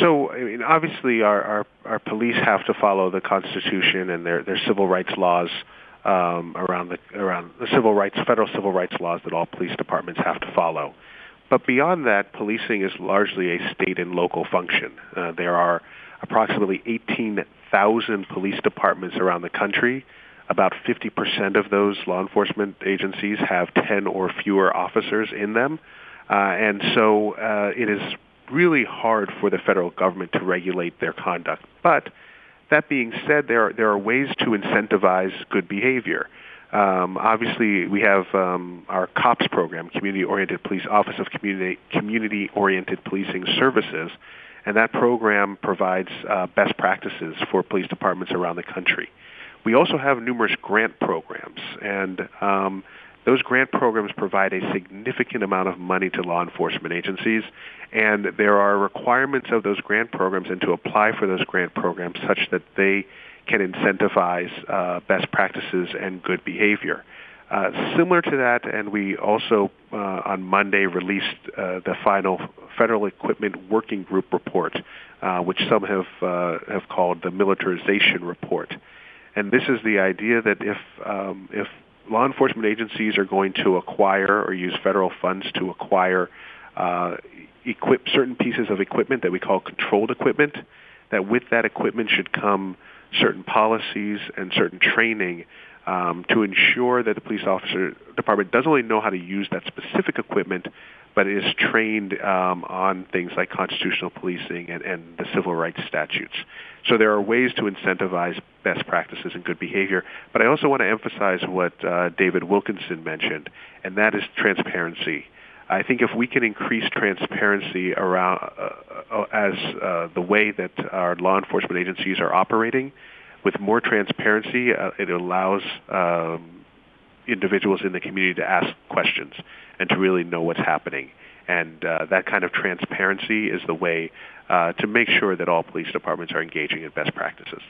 So, I mean, obviously, our, our, our police have to follow the Constitution and their, their civil rights laws um, around the around the civil rights, federal civil rights laws that all police departments have to follow. But beyond that, policing is largely a state and local function. Uh, there are approximately 18,000 police departments around the country. About 50% of those law enforcement agencies have 10 or fewer officers in them. Uh, and so uh, it is really hard for the federal government to regulate their conduct. But that being said, there are, there are ways to incentivize good behavior. Um, obviously, we have um, our COPS program, Community Oriented Police Office of Community Community Oriented Policing Services, and that program provides uh, best practices for police departments around the country. We also have numerous grant programs, and um, those grant programs provide a significant amount of money to law enforcement agencies, and there are requirements of those grant programs and to apply for those grant programs such that they can incentivize uh, best practices and good behavior. Uh, similar to that, and we also uh, on Monday released uh, the final Federal Equipment Working Group report, uh, which some have uh, have called the militarization report. And this is the idea that if um, if law enforcement agencies are going to acquire or use federal funds to acquire uh, equip certain pieces of equipment that we call controlled equipment, that with that equipment should come certain policies and certain training um, to ensure that the police officer department doesn't only know how to use that specific equipment, but is trained um, on things like constitutional policing and, and the civil rights statutes. So there are ways to incentivize best practices and good behavior. But I also want to emphasize what uh, David Wilkinson mentioned, and that is transparency. I think if we can increase transparency around uh, uh, as uh, the way that our law enforcement agencies are operating, with more transparency, uh, it allows um, individuals in the community to ask questions and to really know what's happening. And uh, that kind of transparency is the way uh, to make sure that all police departments are engaging in best practices.